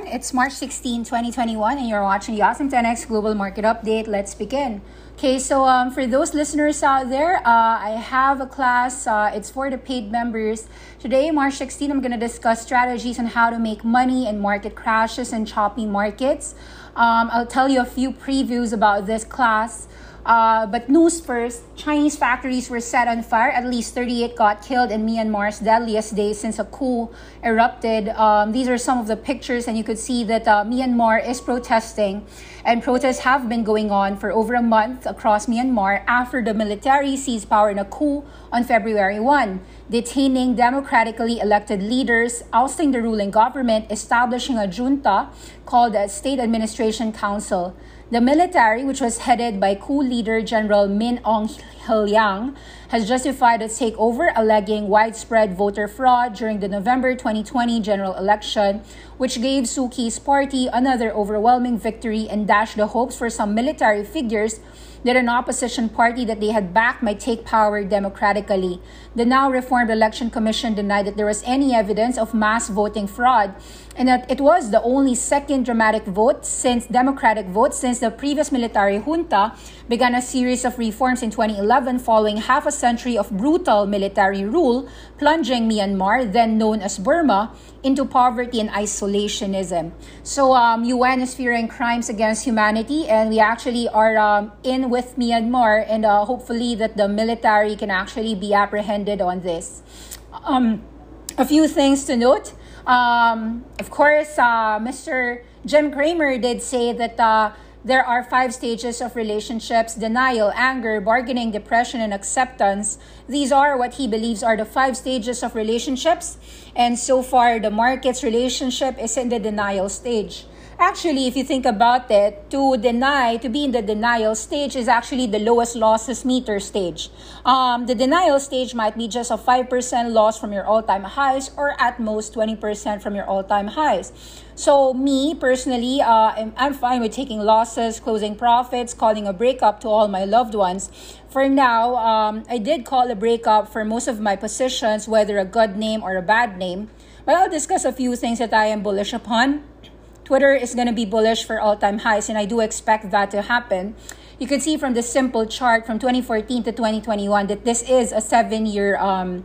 Everyone, it's March 16, 2021 and you're watching the Awesome 10X Global Market Update. Let's begin. Okay, so um, for those listeners out there, uh, I have a class, uh, it's for the paid members. Today, March 16, I'm going to discuss strategies on how to make money in market crashes and choppy markets. Um, I'll tell you a few previews about this class. Uh, but news first Chinese factories were set on fire. At least 38 got killed in Myanmar's deadliest day since a coup erupted. Um, these are some of the pictures, and you could see that uh, Myanmar is protesting. And protests have been going on for over a month across Myanmar after the military seized power in a coup on February 1, detaining democratically elected leaders, ousting the ruling government, establishing a junta called the State Administration Council. The military, which was headed by coup leader General Min Aung Hlaing, has justified its takeover, alleging widespread voter fraud during the November 2020 general election, which gave Suu Kyi's party another overwhelming victory and dashed the hopes for some military figures that an opposition party that they had backed might take power democratically. The now reformed Election Commission denied that there was any evidence of mass voting fraud and that it was the only second dramatic vote since democratic vote since the previous military junta began a series of reforms in 2011 following half a century of brutal military rule plunging Myanmar then known as Burma into poverty and isolationism. So um, UN is fearing crimes against humanity and we actually are um, in with Myanmar and uh, hopefully that the military can actually be apprehended on this. Um, a few things to note. Um, of course, uh, Mr. Jim Cramer did say that uh, there are five stages of relationships denial, anger, bargaining, depression, and acceptance. These are what he believes are the five stages of relationships. And so far, the market's relationship is in the denial stage. Actually, if you think about it, to deny, to be in the denial stage is actually the lowest losses meter stage. Um, the denial stage might be just a 5% loss from your all time highs or at most 20% from your all time highs. So, me personally, uh, I'm, I'm fine with taking losses, closing profits, calling a breakup to all my loved ones. For now, um, I did call a breakup for most of my positions, whether a good name or a bad name. But I'll discuss a few things that I am bullish upon. Twitter is going to be bullish for all time highs, and I do expect that to happen. You can see from this simple chart from 2014 to 2021 that this is a seven year um,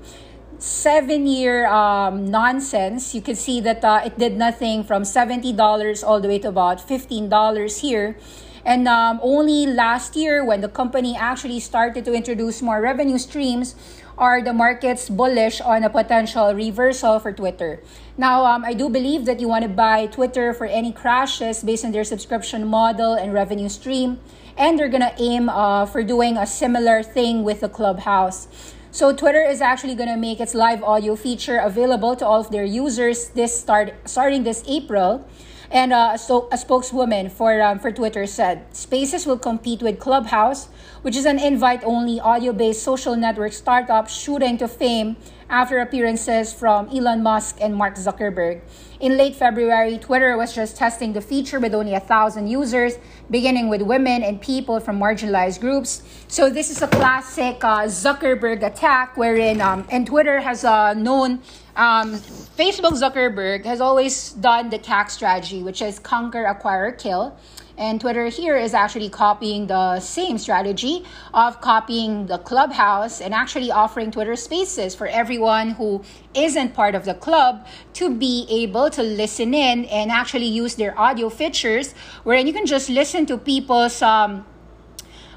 seven year um, nonsense. You can see that uh, it did nothing from $70 all the way to about $15 here. And um, only last year, when the company actually started to introduce more revenue streams, are the markets bullish on a potential reversal for Twitter. Now, um, I do believe that you want to buy Twitter for any crashes based on their subscription model and revenue stream, and they're gonna aim uh, for doing a similar thing with the Clubhouse. So Twitter is actually going to make its live audio feature available to all of their users this start starting this April. And uh, so a spokeswoman for um, for Twitter said Spaces will compete with Clubhouse, which is an invite-only audio-based social network startup shooting to fame after appearances from Elon Musk and Mark Zuckerberg. In late February, Twitter was just testing the feature with only a thousand users, beginning with women and people from marginalized groups. So this is a classic uh, Zuckerberg attack, wherein um, and Twitter has uh, known um, Facebook Zuckerberg has always done the CAC strategy, which is conquer, acquire, kill. And Twitter here is actually copying the same strategy of copying the clubhouse and actually offering Twitter spaces for everyone who isn't part of the club to be able to listen in and actually use their audio features, wherein you can just listen to people's um,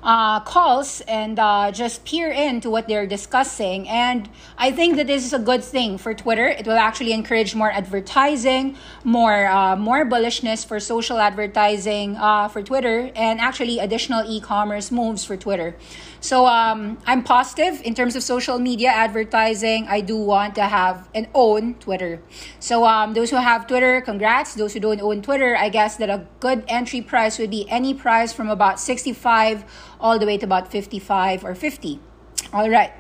uh, calls and uh, just peer into what they're discussing. And I think that this is a good thing for Twitter. It will actually encourage more advertising, more uh, more bullishness for social advertising uh, for Twitter, and actually additional e-commerce moves for Twitter. So um, I'm positive in terms of social media advertising. I do want to have and own Twitter. So um, those who have Twitter, congrats. Those who don't own Twitter, I guess that a good entry price would be any price from about 65 all the way to about 55 or 50. All right.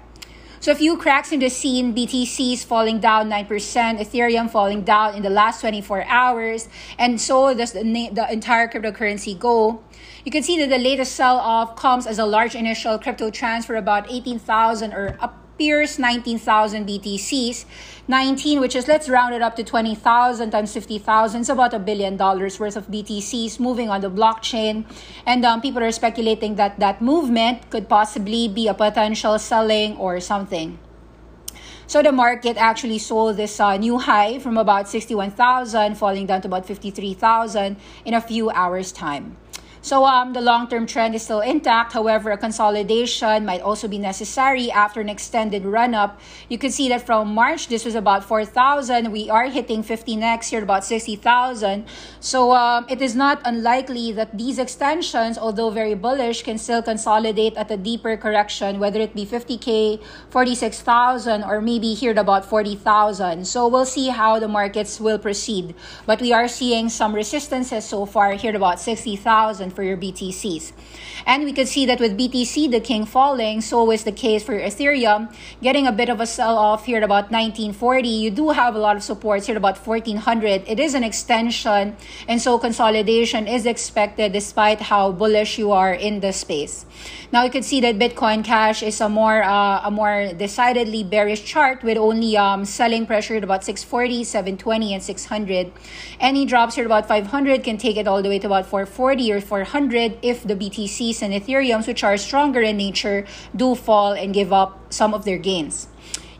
So a few cracks in the scene, BTC's falling down 9%, Ethereum falling down in the last 24 hours, and so does the, the entire cryptocurrency go. You can see that the latest sell-off comes as a large initial crypto transfer about 18,000 or up appears 19,000 BTCs. 19, which is let's round it up to 20,000 times 50,000, it's about a billion dollars worth of BTCs moving on the blockchain. And um, people are speculating that that movement could possibly be a potential selling or something. So the market actually sold this uh, new high from about 61,000, falling down to about 53,000 in a few hours' time. So um, the long-term trend is still intact. However, a consolidation might also be necessary after an extended run-up. You can see that from March, this was about 4,000. We are hitting 50 next year, about 60,000. So um, it is not unlikely that these extensions, although very bullish, can still consolidate at a deeper correction, whether it be 50K, 46,000, or maybe here at about 40,000. So we'll see how the markets will proceed. But we are seeing some resistances so far here at about 60,000 for your BTCs. And we could see that with BTC, the king falling, so is the case for Ethereum, getting a bit of a sell off here at about 1940. You do have a lot of supports here at about 1400. It is an extension, and so consolidation is expected despite how bullish you are in the space. Now you can see that Bitcoin Cash is a more uh, a more decidedly bearish chart with only um, selling pressure at about 640, 720, and 600. Any drops here at about 500 can take it all the way to about 440 or 400 if the BTCs and Ethereums, which are stronger in nature, do fall and give up some of their gains.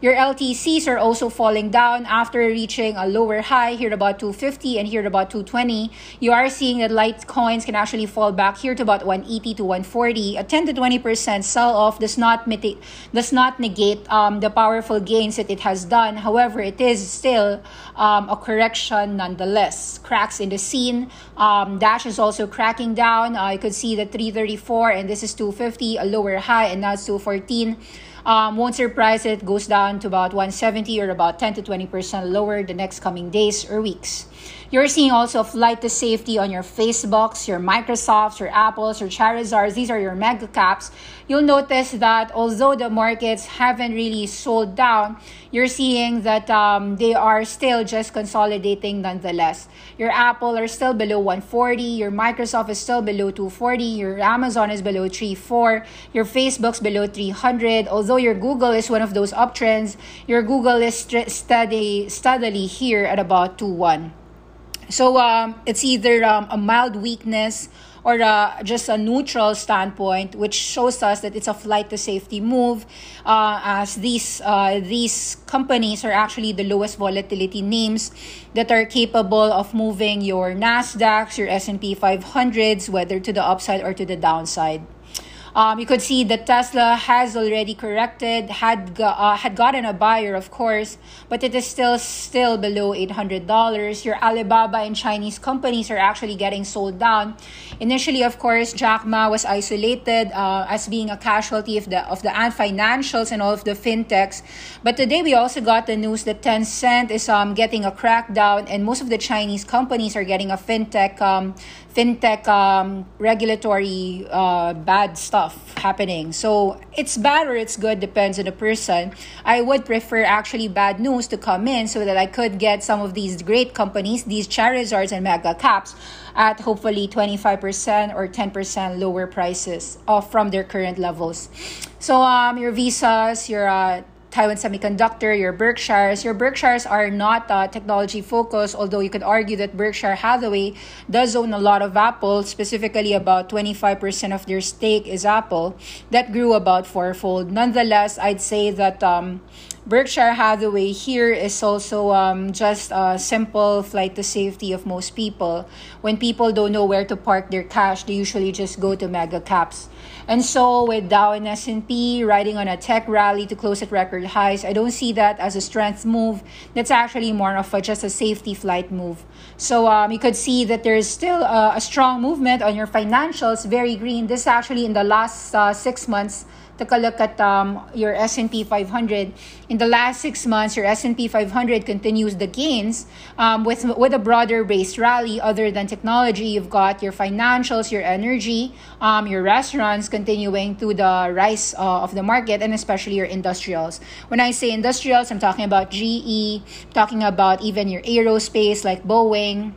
Your LTCs are also falling down after reaching a lower high here about 250 and here about 220. You are seeing that Litecoins can actually fall back here to about 180 to 140. A 10 to 20% sell off does not mitigate, does not negate um, the powerful gains that it has done. However, it is still um, a correction nonetheless. Cracks in the scene. Um, Dash is also cracking down. You could see the 334 and this is 250, a lower high, and now it's 214 um, won't surprise it goes down to about 170 or about 10 to 20% lower the next coming days or weeks. You're seeing also flight to safety on your Facebooks, your Microsofts, your Apples, your Charizards. These are your mega caps. You'll notice that although the markets haven't really sold down, you're seeing that um, they are still just consolidating nonetheless. Your Apple are still below 140, your Microsoft is still below 240, your Amazon is below 34, your Facebook's below 300. Although your Google is one of those uptrends, your Google is st- steady, steadily here at about 2.1. So um, it's either um, a mild weakness or uh, just a neutral standpoint, which shows us that it's a flight to safety move, uh, as these uh, these companies are actually the lowest volatility names that are capable of moving your Nasdaqs, your S and P 500s, whether to the upside or to the downside. Um, you could see that Tesla has already corrected, had uh, had gotten a buyer, of course, but it is still still below eight hundred dollars. Your Alibaba and Chinese companies are actually getting sold down. Initially, of course, Jack Ma was isolated uh, as being a casualty of the of the Ant Financials and all of the fintechs. But today we also got the news that Tencent is um, getting a crackdown, and most of the Chinese companies are getting a fintech um, fintech um, regulatory uh, bad stuff happening. So it's bad or it's good, depends on the person. I would prefer actually bad news to come in so that I could get some of these great companies, these Charizards and mega caps, at hopefully 25% or 10% lower prices off from their current levels. So um, your visas, your uh, Taiwan Semiconductor, your Berkshires. Your Berkshires are not uh, technology focused, although you could argue that Berkshire Hathaway does own a lot of Apple, specifically about 25% of their stake is Apple. That grew about fourfold. Nonetheless, I'd say that um, Berkshire Hathaway here is also um, just a simple flight to safety of most people. When people don't know where to park their cash, they usually just go to mega caps. And so with Dow and S&P riding on a tech rally to close at record highs, I don't see that as a strength move. That's actually more of a, just a safety flight move. So um, you could see that there's still a, a strong movement on your financials, very green. This actually in the last uh, six months take a look at um, your S&P 500. In the last six months, your S&P 500 continues the gains um, with, with a broader based rally other than technology. You've got your financials, your energy, um, your restaurants continuing to the rise uh, of the market and especially your industrials. When I say industrials, I'm talking about GE, talking about even your aerospace like Boeing,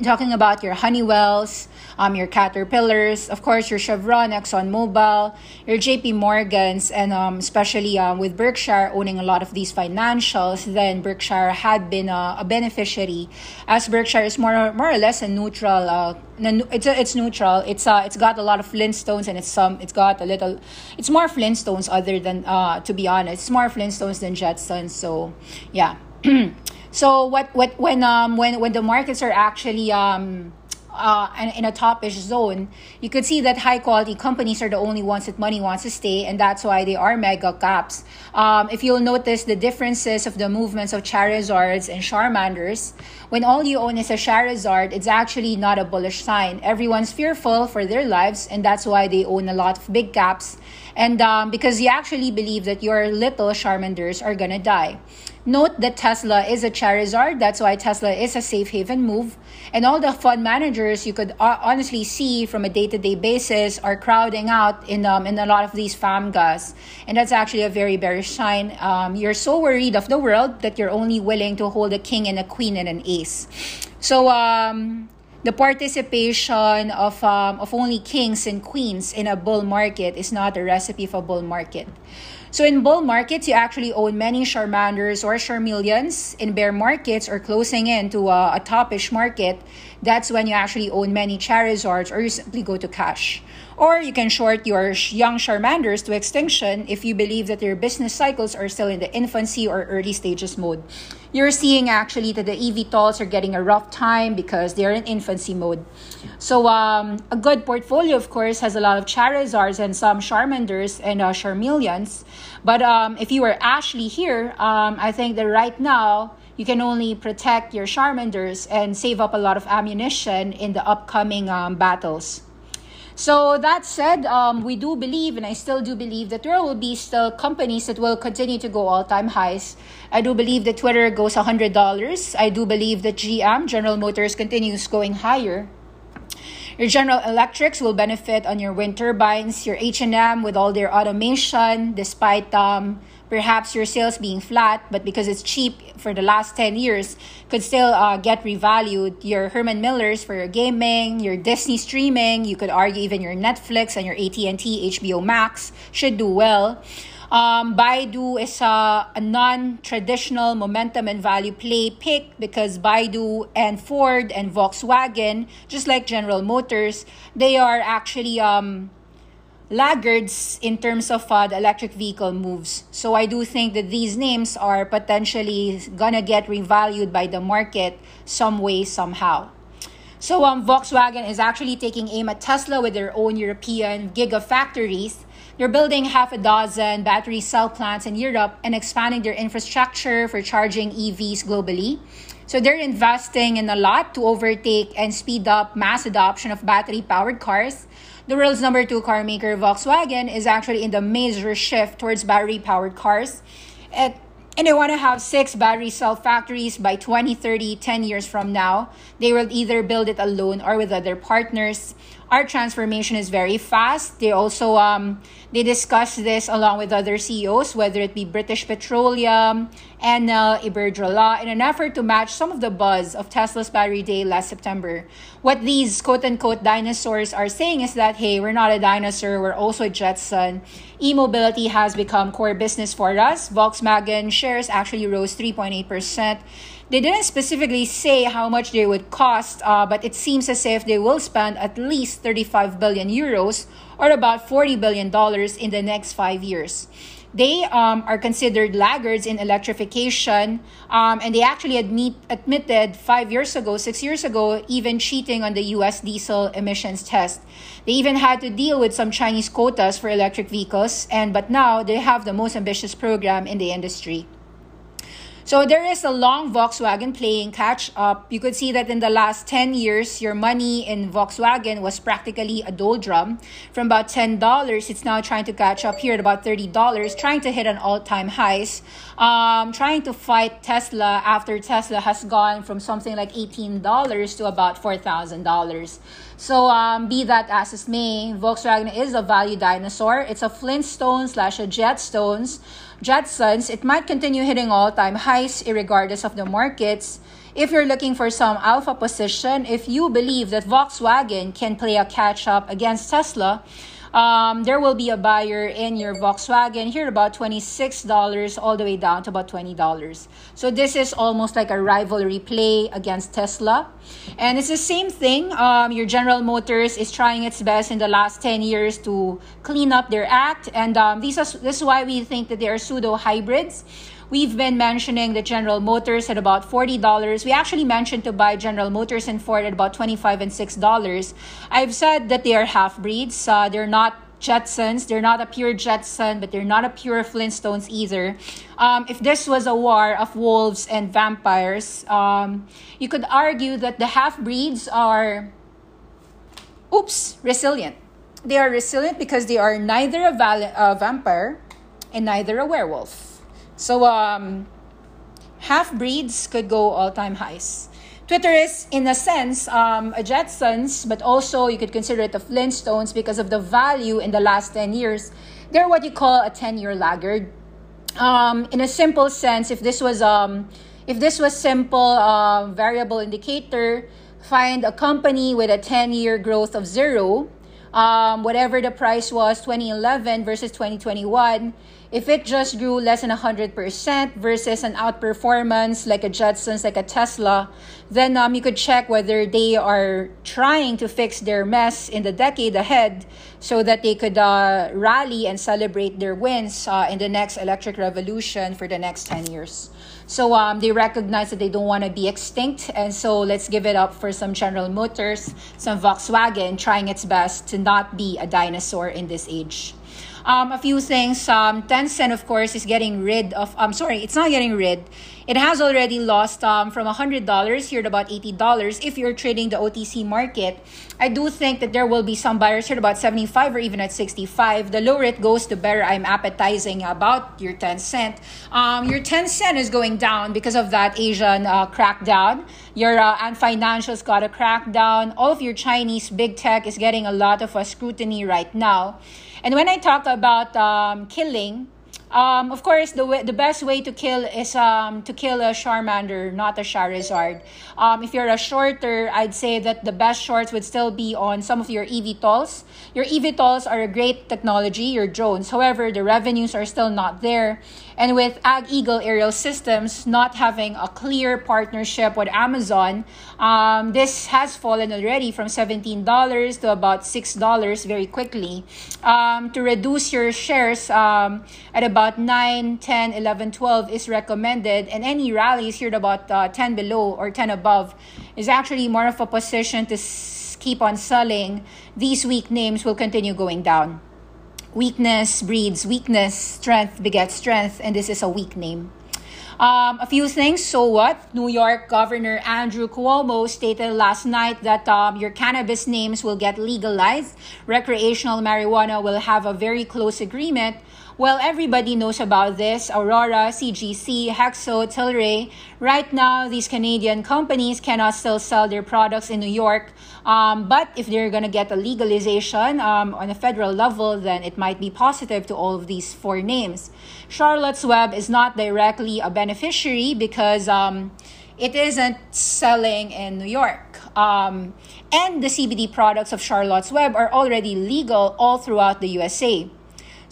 talking about your Honeywells, um, your Caterpillars, of course, your Chevron, ExxonMobil, your JP Morgans, and um, especially um, with Berkshire owning a lot of these financials, then Berkshire had been a, a beneficiary, as Berkshire is more more or less a neutral. Uh, it's a, it's neutral. It's uh, it's got a lot of Flintstones and it's some it's got a little. It's more Flintstones other than uh, to be honest, it's more Flintstones than Jetsons. So yeah. So what what when um when when the markets are actually um uh, in a topish zone, you could see that high quality companies are the only ones that money wants to stay, and that's why they are mega caps. Um, if you'll notice the differences of the movements of Charizards and Charmanders, when all you own is a Charizard, it's actually not a bullish sign. Everyone's fearful for their lives, and that's why they own a lot of big caps. And um, because you actually believe that your little Charmanders are gonna die. Note that Tesla is a Charizard. That's why Tesla is a safe haven move. And all the fund managers you could uh, honestly see from a day to day basis are crowding out in, um, in a lot of these FAMGAs. And that's actually a very bearish sign. Um, you're so worried of the world that you're only willing to hold a king and a queen and an ace. So, um, the participation of um, of only kings and queens in a bull market is not a recipe for bull market. So in bull markets, you actually own many Charmanders or Charmeleons. In bear markets or closing into a, uh, a topish market, that's when you actually own many Charizards or you simply go to cash. Or you can short your young Charmanders to extinction if you believe that your business cycles are still in the infancy or early stages mode. You're seeing actually that the eVTOLs are getting a rough time because they're in infancy mode. So um, a good portfolio, of course, has a lot of Charizards and some Charmanders and uh, Charmeleons. But um, if you were Ashley here, um, I think that right now you can only protect your Charmanders and save up a lot of ammunition in the upcoming um, battles. So that said, um, we do believe, and I still do believe, that there will be still companies that will continue to go all-time highs. I do believe that Twitter goes $100. I do believe that GM, General Motors, continues going higher. Your General Electrics will benefit on your wind turbines. Your H&M with all their automation, despite um, perhaps your sales being flat, but because it's cheap for the last 10 years, could still uh, get revalued. Your Herman Millers for your gaming, your Disney streaming, you could argue even your Netflix and your AT&T HBO Max should do well. Um, Baidu is a, a non-traditional momentum and value play pick because Baidu and Ford and Volkswagen, just like General Motors, they are actually um, laggards in terms of uh, the electric vehicle moves. So I do think that these names are potentially gonna get revalued by the market some way, somehow. So um, Volkswagen is actually taking aim at Tesla with their own European gigafactories. They're building half a dozen battery cell plants in Europe and expanding their infrastructure for charging EVs globally. So they're investing in a lot to overtake and speed up mass adoption of battery powered cars the world's number two car maker, Volkswagen, is actually in the major shift towards battery powered cars. and they want to have six battery cell factories by 2030, 10 years from now. They will either build it alone or with other partners our transformation is very fast. They also um, they discuss this along with other CEOs, whether it be British Petroleum, Enel, Iberdrola, in an effort to match some of the buzz of Tesla's Battery Day last September. What these quote unquote dinosaurs are saying is that hey, we're not a dinosaur, we're also a Jetson. E-mobility has become core business for us. Volkswagen shares actually rose 3.8 percent they didn't specifically say how much they would cost, uh, but it seems as if they will spend at least 35 billion euros or about 40 billion dollars in the next five years. they um, are considered laggards in electrification, um, and they actually admit, admitted five years ago, six years ago, even cheating on the U.S. diesel emissions test. They even had to deal with some Chinese quotas for electric vehicles, and but now they have the most ambitious program in the industry. So there is a long Volkswagen playing catch up. You could see that in the last 10 years, your money in Volkswagen was practically a doldrum. From about $10, it's now trying to catch up here at about $30, trying to hit an all time highs, um, trying to fight Tesla after Tesla has gone from something like $18 to about $4,000. So um, be that as it may, Volkswagen is a value dinosaur. It's a Flintstone slash a Jetstones. Jetsons, it might continue hitting all-time highs regardless of the markets. If you're looking for some alpha position, if you believe that Volkswagen can play a catch-up against Tesla, um, there will be a buyer in your Volkswagen here about $26 all the way down to about $20. So this is almost like a rivalry play against Tesla. And it's the same thing. Um, your General Motors is trying its best in the last 10 years to clean up their act. And um, this, is, this is why we think that they are pseudo hybrids. We've been mentioning the General Motors at about $40. We actually mentioned to buy General Motors and Ford at about 25 and $6. I've said that they are half breeds. Uh, they're not Jetsons. They're not a pure Jetson, but they're not a pure Flintstones either. Um, if this was a war of wolves and vampires, um, you could argue that the half breeds are, oops, resilient. They are resilient because they are neither a, val- a vampire and neither a werewolf. So um, half breeds could go all time highs. Twitter is, in a sense, um, a Jetsons, but also you could consider it the Flintstones because of the value in the last 10 years. They're what you call a 10 year laggard. Um, in a simple sense, if this was um, if this was simple uh, variable indicator, find a company with a 10 year growth of zero, um, whatever the price was 2011 versus 2021 if it just grew less than 100% versus an outperformance like a Jetsons, like a Tesla, then um, you could check whether they are trying to fix their mess in the decade ahead so that they could uh, rally and celebrate their wins uh, in the next electric revolution for the next 10 years. So um, they recognize that they don't want to be extinct. And so let's give it up for some General Motors, some Volkswagen trying its best to not be a dinosaur in this age. Um, a few things. Um, Tencent, of course, is getting rid of. I'm um, sorry, it's not getting rid. It has already lost um, from $100 here to about $80 if you're trading the OTC market. I do think that there will be some buyers here at about 75 or even at 65. The lower it goes, the better I'm appetizing about your Tencent. Um, your Tencent is going down because of that Asian uh, crackdown. Your uh, Ant Financial's got a crackdown. All of your Chinese big tech is getting a lot of uh, scrutiny right now. And when I talk about um, killing, um, of course, the the best way to kill is um, to kill a Charmander, not a Charizard. Um, if you're a shorter, I'd say that the best shorts would still be on some of your eVTOLs. Your eVTOLs are a great technology, your drones. However, the revenues are still not there. And with AgEagle Aerial Systems not having a clear partnership with Amazon, um, this has fallen already from $17 to about $6 very quickly. Um, to reduce your shares um, at about 9, 10, 11, 12 is recommended, and any rallies here at about uh, 10 below or 10 above is actually more of a position to s- keep on selling. These weak names will continue going down. Weakness breeds weakness, strength begets strength, and this is a weak name. Um, a few things. So what? New York Governor Andrew Cuomo stated last night that um, your cannabis names will get legalized. Recreational marijuana will have a very close agreement well, everybody knows about this. Aurora, CGC, Hexo, Tilray. Right now, these Canadian companies cannot still sell their products in New York. Um, but if they're going to get a legalization um, on a federal level, then it might be positive to all of these four names. Charlotte's Web is not directly a beneficiary because um, it isn't selling in New York. Um, and the CBD products of Charlotte's Web are already legal all throughout the USA.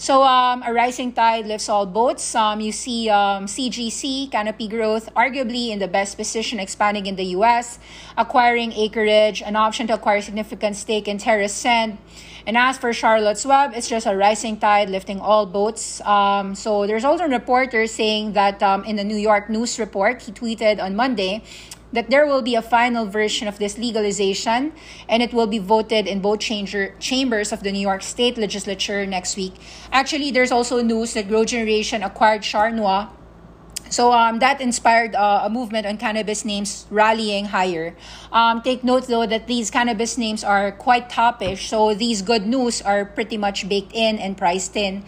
So um, a rising tide lifts all boats. Um, you see um, CGC, Canopy Growth, arguably in the best position expanding in the U.S., acquiring acreage, an option to acquire significant stake in TerrAscend. And as for Charlotte's Web, it's just a rising tide lifting all boats. Um, so there's also a reporter saying that um, in the New York News report, he tweeted on Monday that there will be a final version of this legalization and it will be voted in both changer, chambers of the New York State Legislature next week. Actually, there's also news that Grow Generation acquired Charcoir. So um, that inspired uh, a movement on cannabis names rallying higher. Um, take note though that these cannabis names are quite topish, so these good news are pretty much baked in and priced in.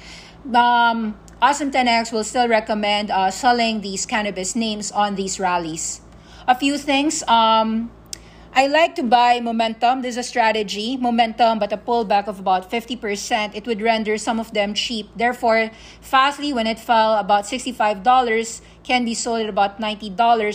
Um, Awesome 10X will still recommend uh, selling these cannabis names on these rallies a few things. Um, I like to buy momentum. There's a strategy, momentum, but a pullback of about 50%. It would render some of them cheap. Therefore, Fastly, when it fell about $65, can be sold at about $90.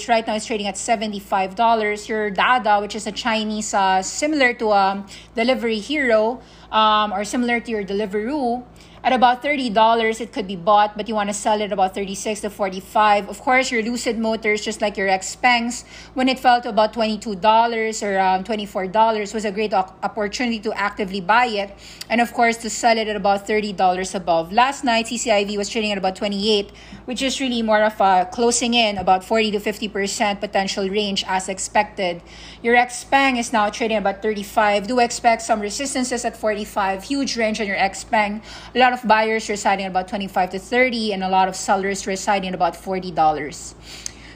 Right now, it's trading at $75. Your Dada, which is a Chinese, uh, similar to a um, Delivery Hero, um, or similar to your Deliveroo, at about $30 it could be bought but you want to sell it about 36 to 45 of course your lucid motors just like your xpengs when it fell to about $22 or um, $24 was a great opportunity to actively buy it. And of course to sell it at about $30 above. Last night cciv was trading at about 28 which is really more of a closing in about 40 to 50% potential range as expected. Your xpeng is now trading about 35 do expect some resistances at 45 huge range on your xpeng lot of buyers residing about 25 to 30 and a lot of sellers residing about $40.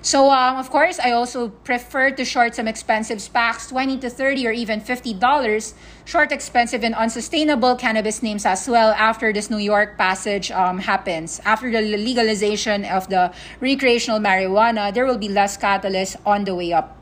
So, um, of course, I also prefer to short some expensive SPACs, 20 to 30 or even $50. Short expensive and unsustainable cannabis names as well after this New York passage um, happens. After the legalization of the recreational marijuana, there will be less catalyst on the way up.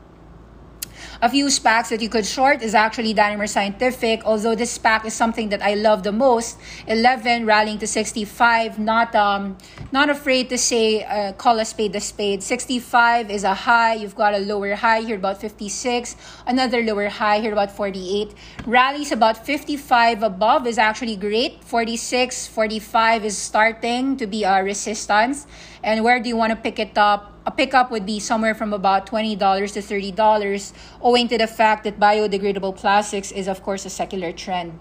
A few SPACs that you could short is actually Danimer Scientific, although this SPAC is something that I love the most. 11 rallying to 65, not um not afraid to say uh, call a spade a spade. 65 is a high, you've got a lower high here about 56, another lower high here about 48. Rallies about 55 above is actually great. 46, 45 is starting to be a resistance. And where do you want to pick it up? A pickup would be somewhere from about $20 to $30, owing to the fact that biodegradable plastics is, of course, a secular trend.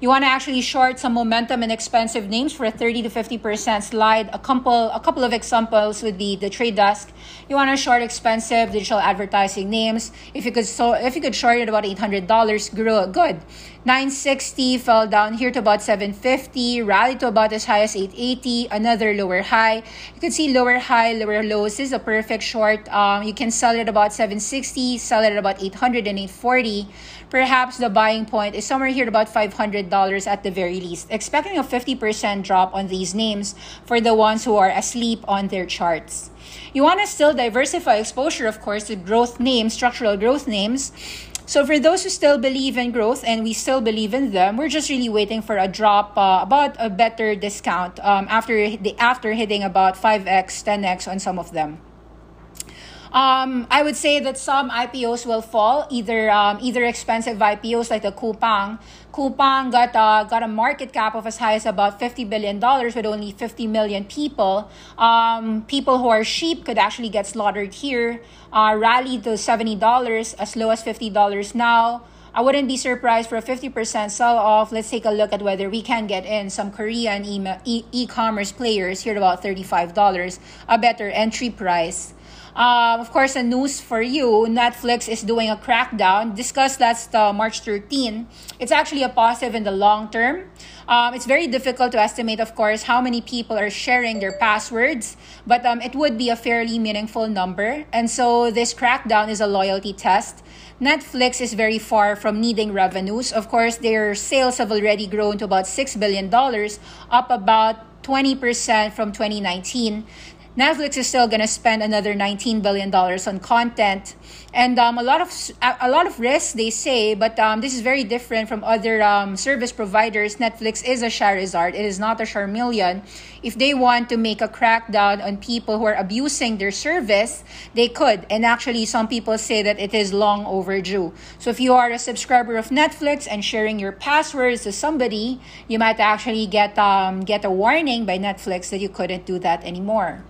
You want to actually short some momentum and expensive names for a 30 to 50% slide. A couple, a couple of examples would be the trade desk. You want to short expensive digital advertising names. If you could, so if you could short it about $800, grow good. 960 fell down here to about 750, rallied to about as high as 880, another lower high. You can see lower high, lower lows. This is a perfect short. Um, you can sell it at about 760, sell it at about 800 and 840. Perhaps the buying point is somewhere here about $500 at the very least. Expecting a 50% drop on these names for the ones who are asleep on their charts. You want to still diversify exposure, of course, to growth names, structural growth names. So for those who still believe in growth and we still believe in them, we're just really waiting for a drop, uh, about a better discount um, after the after hitting about 5x, 10x on some of them. Um, I would say that some IPOs will fall, either um, either expensive IPOs like the Coupang. Coupang got a, got a market cap of as high as about $50 billion with only 50 million people. Um, people who are sheep could actually get slaughtered here. Uh, rallied to $70, as low as $50 now. I wouldn't be surprised for a 50% sell off. Let's take a look at whether we can get in some Korean e commerce players here about $35, a better entry price. Um, of course, a news for you Netflix is doing a crackdown. Discussed last uh, March 13. It's actually a positive in the long term. Um, it's very difficult to estimate, of course, how many people are sharing their passwords, but um, it would be a fairly meaningful number. And so this crackdown is a loyalty test. Netflix is very far from needing revenues. Of course, their sales have already grown to about $6 billion, up about 20% from 2019. Netflix is still going to spend another 19 billion dollars on content, and um, a lot of a lot of risks they say. But um, this is very different from other um, service providers. Netflix is a Charizard; it is not a Charmeleon. If they want to make a crackdown on people who are abusing their service, they could. And actually, some people say that it is long overdue. So if you are a subscriber of Netflix and sharing your passwords to somebody, you might actually get um, get a warning by Netflix that you couldn't do that anymore.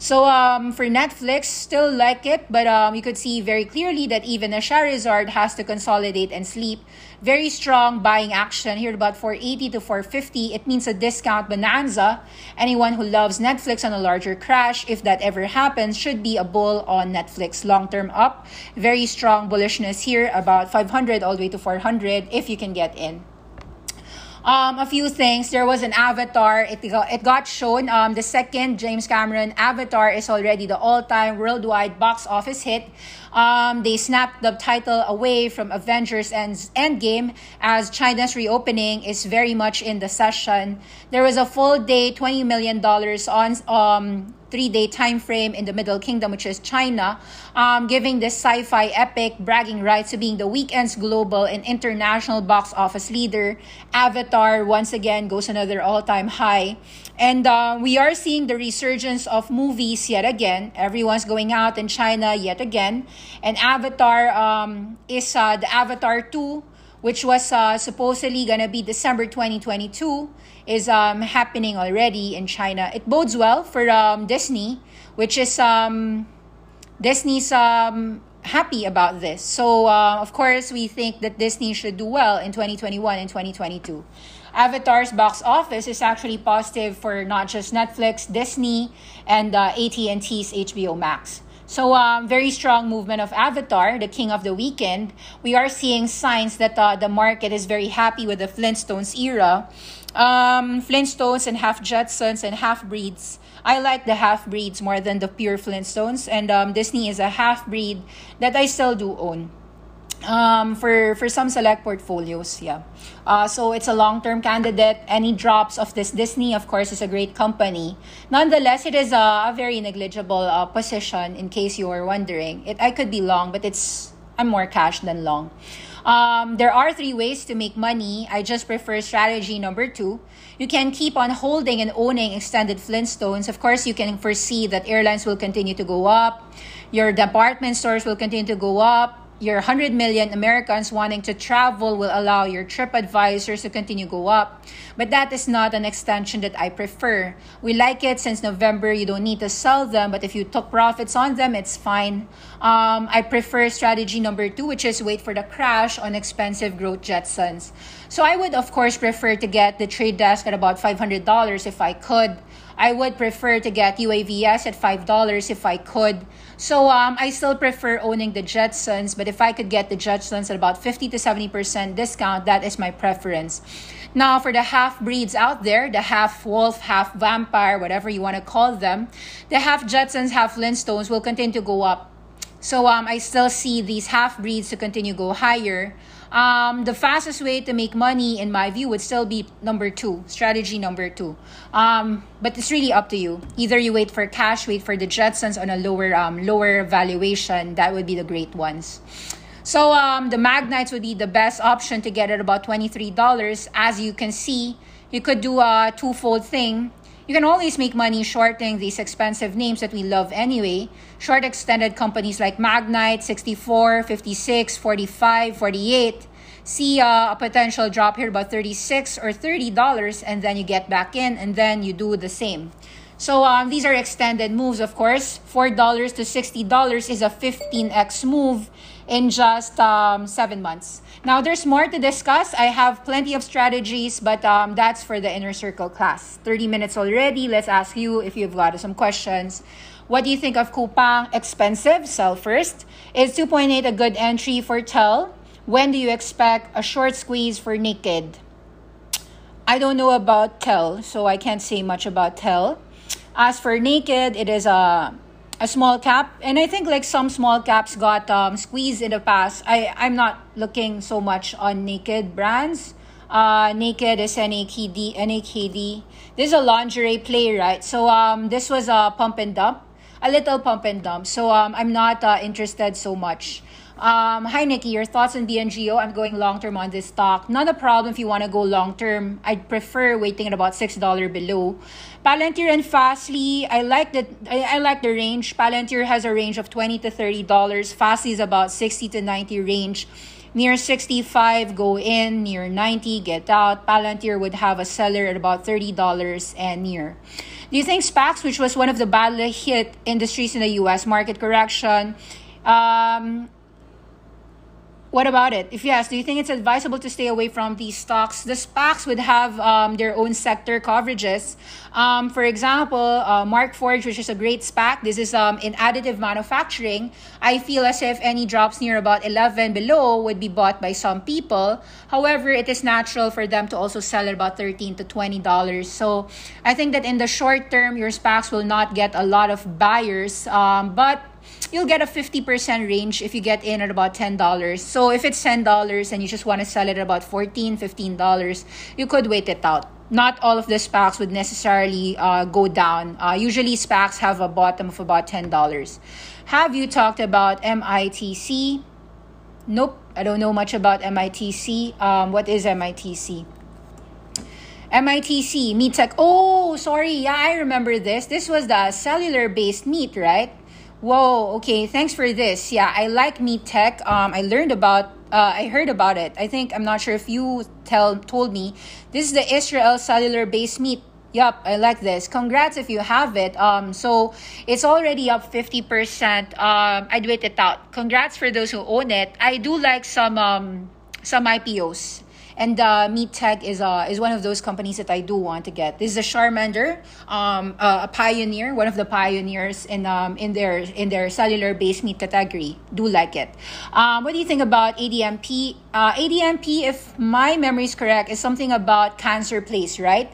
So um, for Netflix, still like it, but um, you could see very clearly that even a Charizard has to consolidate and sleep. Very strong buying action here about 480 to 450. It means a discount bonanza. Anyone who loves Netflix on a larger crash, if that ever happens, should be a bull on Netflix. Long term up. Very strong bullishness here, about 500 all the way to 400 if you can get in. Um, a few things. There was an Avatar. It got, it got shown. Um, the second James Cameron Avatar is already the all-time worldwide box office hit. Um, they snapped the title away from Avengers and Endgame as China's reopening is very much in the session. There was a full day, $20 million on um, three day time frame in the Middle Kingdom, which is China, um, giving this sci fi epic bragging rights to being the weekend's global and international box office leader. Avatar once again goes another all time high. And uh, we are seeing the resurgence of movies yet again. Everyone's going out in China yet again. And Avatar um, is uh, the Avatar 2 which was uh, supposedly going to be December 2022, is um, happening already in China. It bodes well for um, Disney, which is um, Disney's um, happy about this. So, uh, of course, we think that Disney should do well in 2021 and 2022. Avatar's box office is actually positive for not just Netflix, Disney, and uh, AT&T's HBO Max. So, um, very strong movement of Avatar, the king of the weekend. We are seeing signs that uh, the market is very happy with the Flintstones era. Um, Flintstones and half Jetsons and half breeds. I like the half breeds more than the pure Flintstones, and um, Disney is a half breed that I still do own um, for for some select portfolios. Yeah, uh, so it's a long term candidate. Any drops of this Disney, of course, is a great company. Nonetheless, it is a, a very negligible uh, position. In case you are wondering, it I could be long, but it's I'm more cash than long. Um, there are three ways to make money. I just prefer strategy number two. You can keep on holding and owning extended Flintstones. Of course, you can foresee that airlines will continue to go up, your department stores will continue to go up, your 100 million Americans wanting to travel will allow your trip advisors to continue go up. But that is not an extension that I prefer. We like it since November. You don't need to sell them, but if you took profits on them, it's fine. Um, I prefer strategy number two, which is wait for the crash on expensive growth Jetsons. So I would, of course, prefer to get the trade desk at about $500 if I could. I would prefer to get UAVS at $5 if I could. So um, I still prefer owning the Jetsons, but if I could get the Jetsons at about 50 to 70% discount, that is my preference. Now, for the half breeds out there, the half wolf, half vampire, whatever you want to call them, the half Jetsons, half Flintstones will continue to go up. So um, I still see these half breeds to continue go higher um, the fastest way to make money, in my view, would still be number two, strategy number two. Um, but it's really up to you. Either you wait for cash, wait for the Jetsons on a lower um, lower valuation. That would be the great ones. So um, the Magnites would be the best option to get at about $23. As you can see, you could do a twofold thing. You can always make money shorting these expensive names that we love anyway. Short extended companies like Magnite, 64, 56, 45, 48. See uh, a potential drop here about 36 or $30 and then you get back in and then you do the same. So um, these are extended moves, of course. $4 to $60 is a 15x move in just um, seven months. Now, there's more to discuss. I have plenty of strategies, but um, that's for the inner circle class. 30 minutes already. Let's ask you if you've got some questions. What do you think of Coupang? Expensive? Sell first. Is 2.8 a good entry for TEL? When do you expect a short squeeze for Naked? I don't know about TEL, so I can't say much about TEL. As for Naked, it is a a small cap and i think like some small caps got um, squeezed in the past i i'm not looking so much on naked brands Uh, naked is NAKD. NAKD. This is a lingerie play, right? So um, this was a pump and dump, a little pump and dump. So um, I'm not uh, interested so much. Um, hi, Nikki. Your thoughts on BNGO? I'm going long term on this stock. Not a problem if you want to go long term. I'd prefer waiting at about six dollar below. Palantir and Fastly, I like the I, I, like the range. Palantir has a range of twenty to thirty dollars. Fastly is about sixty to ninety range. Near 65, go in. Near 90, get out. Palantir would have a seller at about $30 and near. Do you think SPACs, which was one of the badly hit industries in the US market correction, um, what about it? If yes, do you think it's advisable to stay away from these stocks? The SPACs would have um, their own sector coverages. Um, for example, uh, Markforged, which is a great SPAC, this is um, in additive manufacturing. I feel as if any drops near about 11 below would be bought by some people. However, it is natural for them to also sell at about 13 to $20. So I think that in the short term, your SPACs will not get a lot of buyers. Um, but you'll get a 50% range if you get in at about $10. So if it's $10 and you just want to sell it at about $14, $15, you could wait it out. Not all of the SPACs would necessarily uh, go down. Uh, usually, SPACs have a bottom of about $10. Have you talked about MITC? Nope, I don't know much about MITC. Um, what is MITC? MITC, MeaTech. Oh, sorry. Yeah, I remember this. This was the cellular based meat, right? Whoa, okay, thanks for this. Yeah, I like MeaTech. Um, I learned about, uh, I heard about it. I think, I'm not sure if you tell told me. This is the Israel cellular based meat. Yup, I like this. Congrats if you have it. Um, so it's already up 50%. Um, I'd wait it out. Congrats for those who own it. I do like some, um, some IPOs. And uh, MeaTech is uh, is one of those companies that I do want to get. This is a Charmander, um, uh, a pioneer, one of the pioneers in um, in their in their cellular based meat category. Do like it. Um, what do you think about ADMP? Uh, ADMP, if my memory is correct, is something about cancer place, right?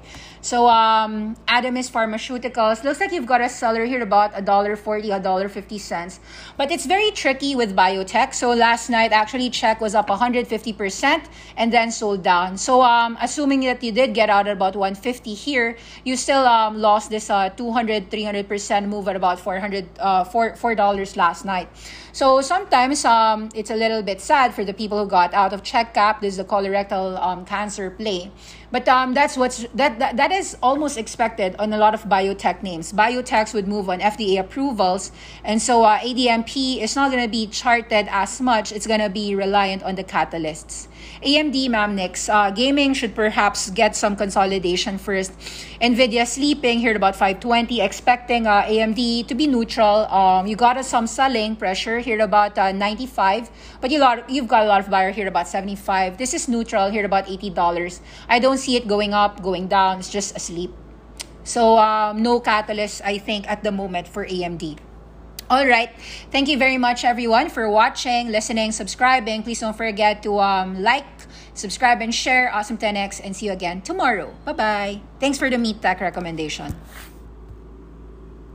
So um, Adamis Pharmaceuticals looks like you've got a seller here about a dollar forty, a dollar fifty cents, but it's very tricky with biotech. So last night actually check was up 150 percent and then sold down. So um, assuming that you did get out at about 150 here, you still um, lost this uh, 200 300 percent move at about 400 uh, four dollars last night. So sometimes um, it's a little bit sad for the people who got out of Check-Cap. This is the colorectal um, cancer play. But um, that's what's that, that that is almost expected on a lot of biotech names. Biotechs would move on FDA approvals, and so uh, ADMP is not going to be charted as much. It's going to be reliant on the catalysts. AMD Mamnix uh, gaming should perhaps get some consolidation first. Nvidia sleeping here at about 520, expecting uh, AMD to be neutral. Um, you got some selling pressure here at about uh, 95, but you lot you've got a lot of buyer here at about 75. This is neutral here at about 80 dollars. I don't see it going up, going down. It's just asleep. So um, no catalyst, I think, at the moment for AMD. All right. Thank you very much, everyone, for watching, listening, subscribing. Please don't forget to um, like, subscribe, and share Awesome 10X. And see you again tomorrow. Bye bye. Thanks for the Meat Tech recommendation.